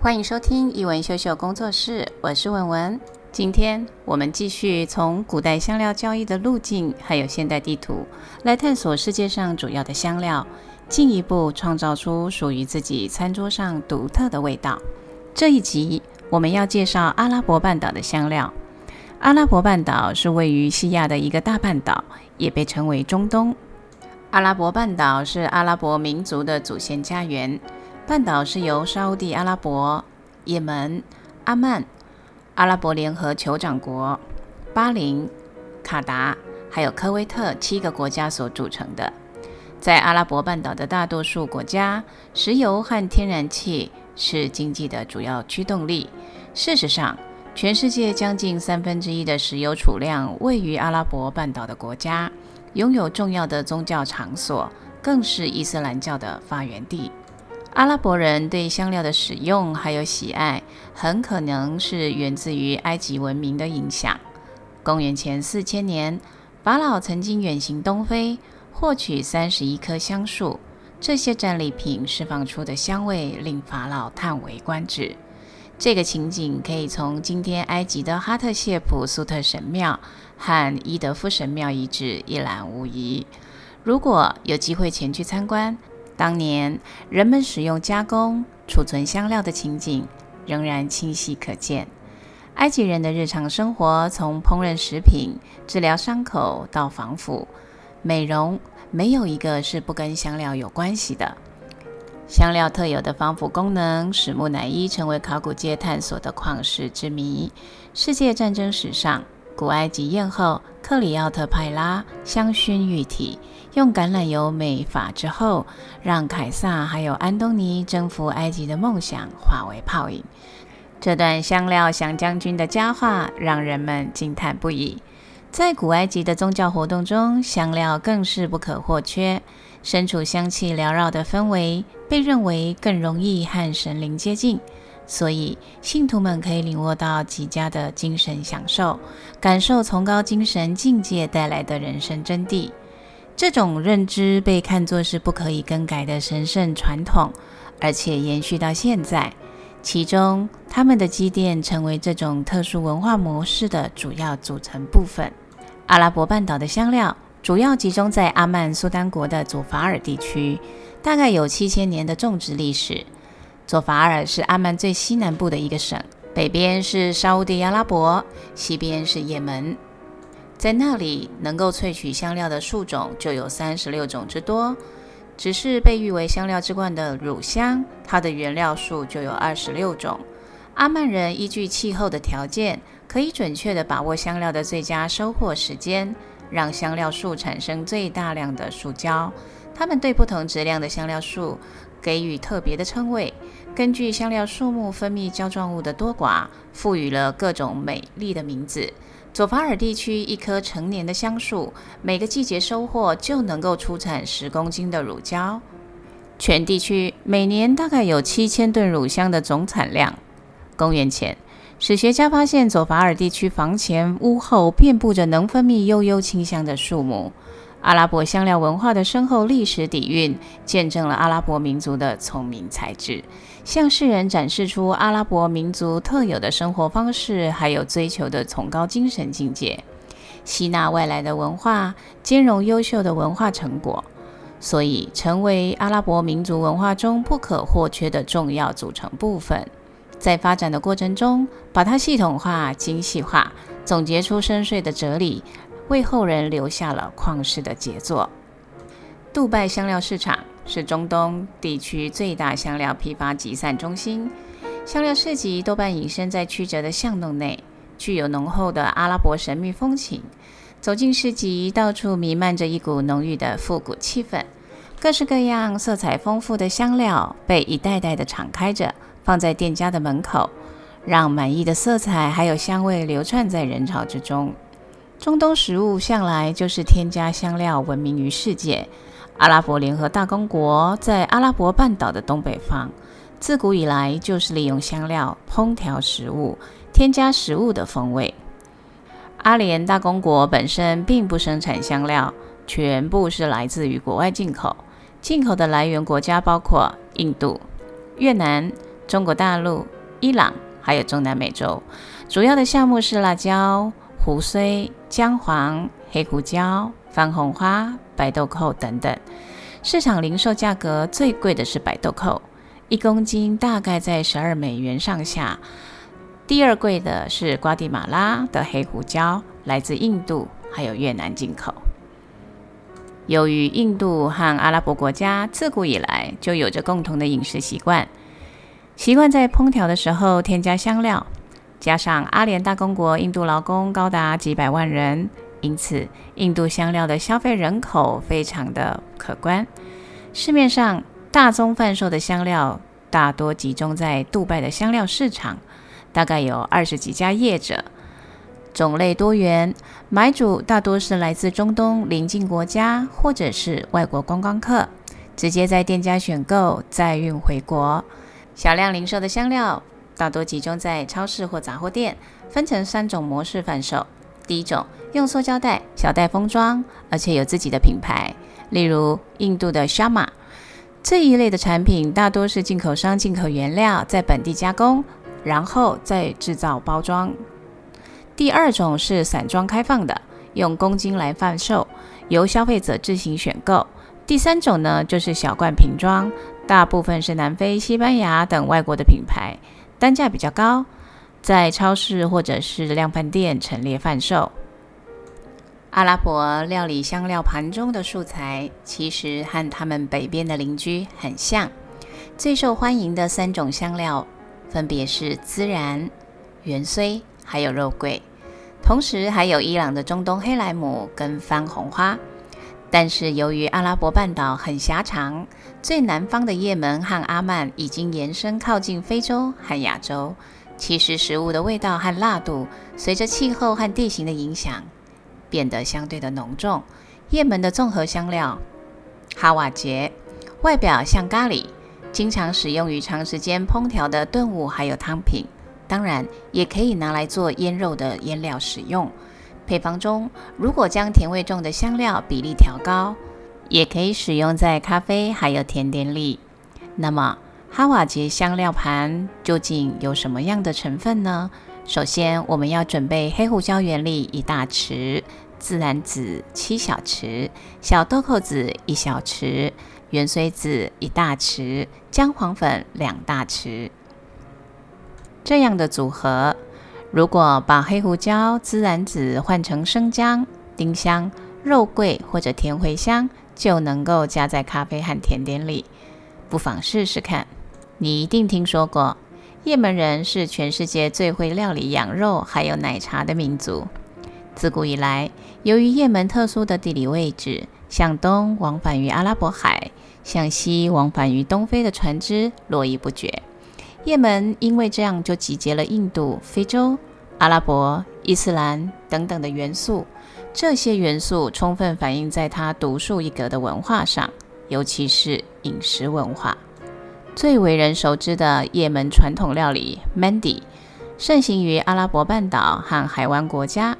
欢迎收听译文秀秀工作室，我是文文。今天我们继续从古代香料交易的路径，还有现代地图来探索世界上主要的香料，进一步创造出属于自己餐桌上独特的味道。这一集我们要介绍阿拉伯半岛的香料。阿拉伯半岛是位于西亚的一个大半岛，也被称为中东。阿拉伯半岛是阿拉伯民族的祖先家园。半岛是由沙乌地阿拉伯、也门、阿曼、阿拉伯联合酋长国、巴林、卡达，还有科威特七个国家所组成的。在阿拉伯半岛的大多数国家，石油和天然气是经济的主要驱动力。事实上，全世界将近三分之一的石油储量位于阿拉伯半岛的国家，拥有重要的宗教场所，更是伊斯兰教的发源地。阿拉伯人对香料的使用还有喜爱，很可能是源自于埃及文明的影响。公元前四千年，法老曾经远行东非，获取三十一棵香树，这些战利品释放出的香味令法老叹为观止。这个情景可以从今天埃及的哈特谢普苏特神庙和伊德夫神庙遗址一览无遗。如果有机会前去参观，当年人们使用加工储存香料的情景仍然清晰可见。埃及人的日常生活，从烹饪食品、治疗伤口到防腐、美容，没有一个是不跟香料有关系的。香料特有的防腐功能，使木乃伊成为考古界探索的旷世之谜。世界战争史上，古埃及艳后克里奥特派拉香薰玉体，用橄榄油美发之后，让凯撒还有安东尼征服埃及的梦想化为泡影。这段香料降将军的佳话让人们惊叹不已。在古埃及的宗教活动中，香料更是不可或缺。身处香气缭绕的氛围，被认为更容易和神灵接近。所以，信徒们可以领悟到极佳的精神享受，感受崇高精神境界带来的人生真谛。这种认知被看作是不可以更改的神圣传统，而且延续到现在。其中，他们的积淀成为这种特殊文化模式的主要组成部分。阿拉伯半岛的香料主要集中在阿曼苏丹国的祖法尔地区，大概有七千年的种植历史。佐法尔是阿曼最西南部的一个省，北边是沙乌地阿拉伯，西边是也门。在那里，能够萃取香料的树种就有三十六种之多。只是被誉为香料之冠的乳香，它的原料数就有二十六种。阿曼人依据气候的条件，可以准确地把握香料的最佳收获时间，让香料树产生最大量的树胶。他们对不同质量的香料树给予特别的称谓。根据香料树木分泌胶状物的多寡，赋予了各种美丽的名字。佐法尔地区一棵成年的香树，每个季节收获就能够出产十公斤的乳胶。全地区每年大概有七千吨乳香的总产量。公元前，史学家发现佐法尔地区房前屋后遍布着能分泌悠悠清香的树木。阿拉伯香料文化的深厚历史底蕴，见证了阿拉伯民族的聪明才智，向世人展示出阿拉伯民族特有的生活方式，还有追求的崇高精神境界，吸纳外来的文化，兼容优秀的文化成果，所以成为阿拉伯民族文化中不可或缺的重要组成部分。在发展的过程中，把它系统化、精细化，总结出深邃的哲理。为后人留下了旷世的杰作。杜拜香料市场是中东地区最大香料批发集散中心。香料市集多半隐身在曲折的巷弄内，具有浓厚的阿拉伯神秘风情。走进市集，到处弥漫着一股浓郁的复古气氛。各式各样、色彩丰富的香料被一袋袋的敞开着，放在店家的门口，让满意的色彩还有香味流窜在人潮之中。中东食物向来就是添加香料闻名于世界。阿拉伯联合大公国在阿拉伯半岛的东北方，自古以来就是利用香料烹调食物，添加食物的风味。阿联大公国本身并不生产香料，全部是来自于国外进口。进口的来源国家包括印度、越南、中国大陆、伊朗，还有中南美洲。主要的项目是辣椒、胡荽、姜黄、黑胡椒、番红花、白豆蔻等等。市场零售价格最贵的是白豆蔻，一公斤大概在十二美元上下。第二贵的是瓜地马拉的黑胡椒，来自印度还有越南进口。由于印度和阿拉伯国家自古以来就有着共同的饮食习惯，习惯在烹调的时候添加香料，加上阿联大公国印度劳工高达几百万人。因此，印度香料的消费人口非常的可观。市面上大宗贩售的香料大多集中在杜拜的香料市场，大概有二十几家业者，种类多元，买主大多是来自中东邻近国家或者是外国观光客，直接在店家选购再运回国。小量零售的香料大多集中在超市或杂货店，分成三种模式贩售。第一种用塑胶袋小袋封装，而且有自己的品牌，例如印度的 Sharma 这一类的产品，大多是进口商进口原料，在本地加工，然后再制造包装。第二种是散装开放的，用公斤来贩售，由消费者自行选购。第三种呢，就是小罐瓶装，大部分是南非、西班牙等外国的品牌，单价比较高。在超市或者是量贩店陈列贩售。阿拉伯料理香料盘中的素材，其实和他们北边的邻居很像。最受欢迎的三种香料，分别是孜然、芫荽，还有肉桂。同时还有伊朗的中东黑莱姆跟番红花。但是由于阿拉伯半岛很狭长，最南方的叶门和阿曼已经延伸靠近非洲和亚洲。其实食物的味道和辣度，随着气候和地形的影响，变得相对的浓重。叶门的综合香料哈瓦杰，外表像咖喱，经常使用于长时间烹调的炖物还有汤品，当然也可以拿来做腌肉的腌料使用。配方中如果将甜味重的香料比例调高，也可以使用在咖啡还有甜点里。那么，哈瓦杰香料盘究竟有什么样的成分呢？首先，我们要准备黑胡椒原粒一大匙，孜然籽七小匙，小豆蔻籽一小匙，芫荽籽一大匙，姜黄粉两大匙。这样的组合，如果把黑胡椒、孜然籽换成生姜、丁香、肉桂或者甜茴香，就能够加在咖啡和甜点里。不妨试试看。你一定听说过，叶门人是全世界最会料理羊肉还有奶茶的民族。自古以来，由于叶门特殊的地理位置，向东往返于阿拉伯海，向西往返于东非的船只络绎不绝。叶门因为这样就集结了印度、非洲、阿拉伯、伊斯兰等等的元素，这些元素充分反映在它独树一格的文化上，尤其是饮食文化。最为人熟知的叶门传统料理 Mandi，盛行于阿拉伯半岛和海湾国家。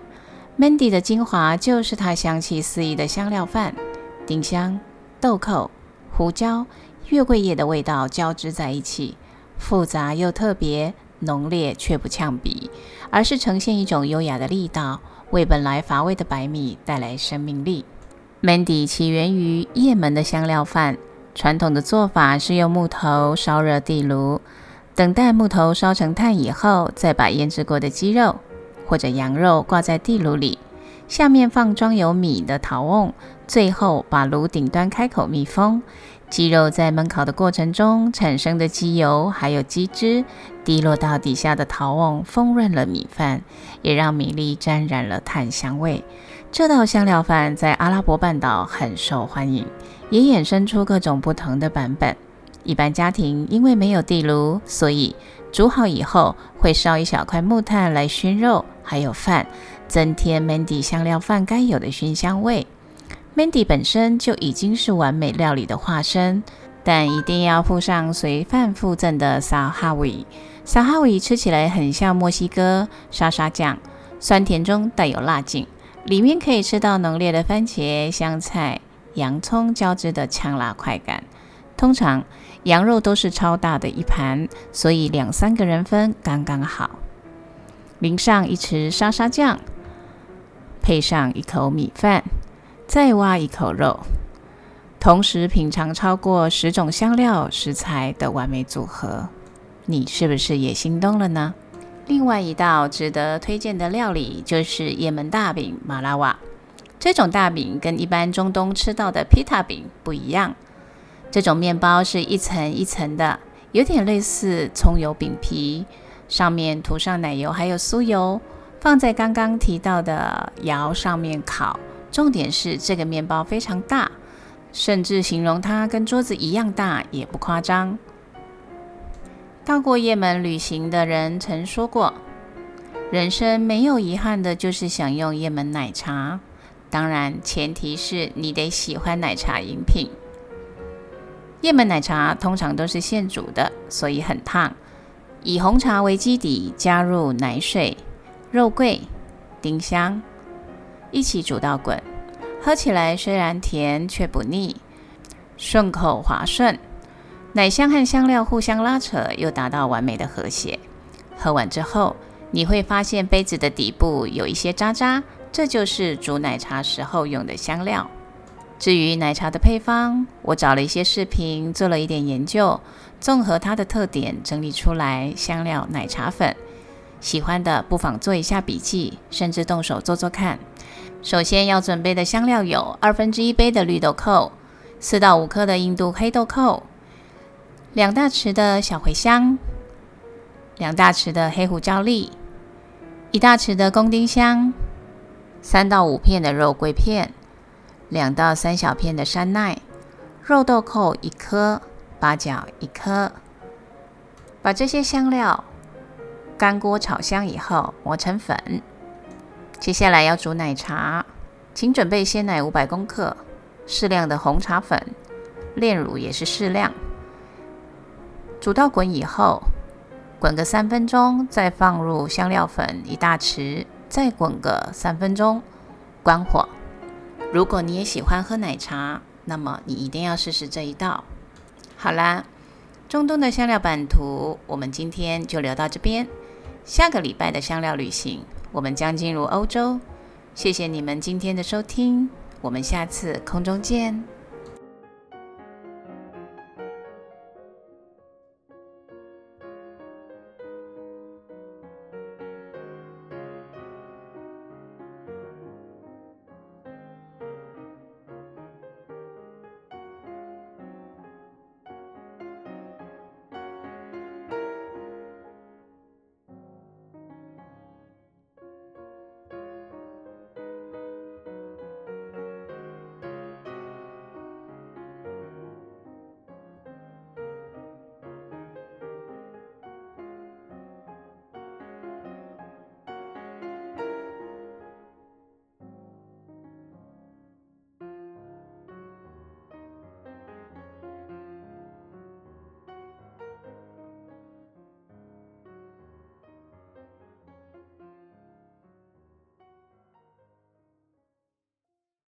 Mandi 的精华就是它香气四溢的香料饭，丁香、豆蔻、胡椒、月桂叶的味道交织在一起，复杂又特别，浓烈却不呛鼻，而是呈现一种优雅的力道，为本来乏味的白米带来生命力。Mandi 起源于叶门的香料饭。传统的做法是用木头烧热地炉，等待木头烧成炭以后，再把腌制过的鸡肉或者羊肉挂在地炉里，下面放装有米的陶瓮，最后把炉顶端开口密封。鸡肉在焖烤的过程中产生的鸡油还有鸡汁滴落到底下的陶瓮，丰润了米饭，也让米粒沾染了炭香味。这道香料饭在阿拉伯半岛很受欢迎。也衍生出各种不同的版本。一般家庭因为没有地炉，所以煮好以后会烧一小块木炭来熏肉，还有饭，增添 Mandi 香料饭该有的熏香味。Mandi 本身就已经是完美料理的化身，但一定要附上随饭附赠的 Sahawi。Sahawi 吃起来很像墨西哥沙沙酱，酸甜中带有辣劲，里面可以吃到浓烈的番茄、香菜。洋葱交织的呛辣快感，通常羊肉都是超大的一盘，所以两三个人分刚刚好。淋上一匙沙沙酱，配上一口米饭，再挖一口肉，同时品尝超过十种香料食材的完美组合，你是不是也心动了呢？另外一道值得推荐的料理就是也门大饼马拉瓦。这种大饼跟一般中东吃到的皮塔饼不一样，这种面包是一层一层的，有点类似葱油饼皮，上面涂上奶油还有酥油，放在刚刚提到的窑上面烤。重点是这个面包非常大，甚至形容它跟桌子一样大也不夸张。到过也门旅行的人曾说过，人生没有遗憾的就是享用也门奶茶。当然，前提是你得喜欢奶茶饮品。也门奶茶通常都是现煮的，所以很烫。以红茶为基底，加入奶水、肉桂、丁香，一起煮到滚。喝起来虽然甜却不腻，顺口滑顺，奶香和香料互相拉扯，又达到完美的和谐。喝完之后，你会发现杯子的底部有一些渣渣。这就是煮奶茶时候用的香料。至于奶茶的配方，我找了一些视频，做了一点研究，综合它的特点整理出来香料奶茶粉。喜欢的不妨做一下笔记，甚至动手做做看。首先要准备的香料有二分之一杯的绿豆蔻，四到五颗的印度黑豆蔻，两大匙的小茴香，两大匙的黑胡椒粒，一大匙的公丁香。三到五片的肉桂片，两到三小片的山奈，肉豆蔻一颗，八角一颗。把这些香料干锅炒香以后磨成粉。接下来要煮奶茶，请准备鲜奶五百公克，适量的红茶粉，炼乳也是适量。煮到滚以后，滚个三分钟，再放入香料粉一大匙。再滚个三分钟，关火。如果你也喜欢喝奶茶，那么你一定要试试这一道。好啦，中东的香料版图，我们今天就聊到这边。下个礼拜的香料旅行，我们将进入欧洲。谢谢你们今天的收听，我们下次空中见。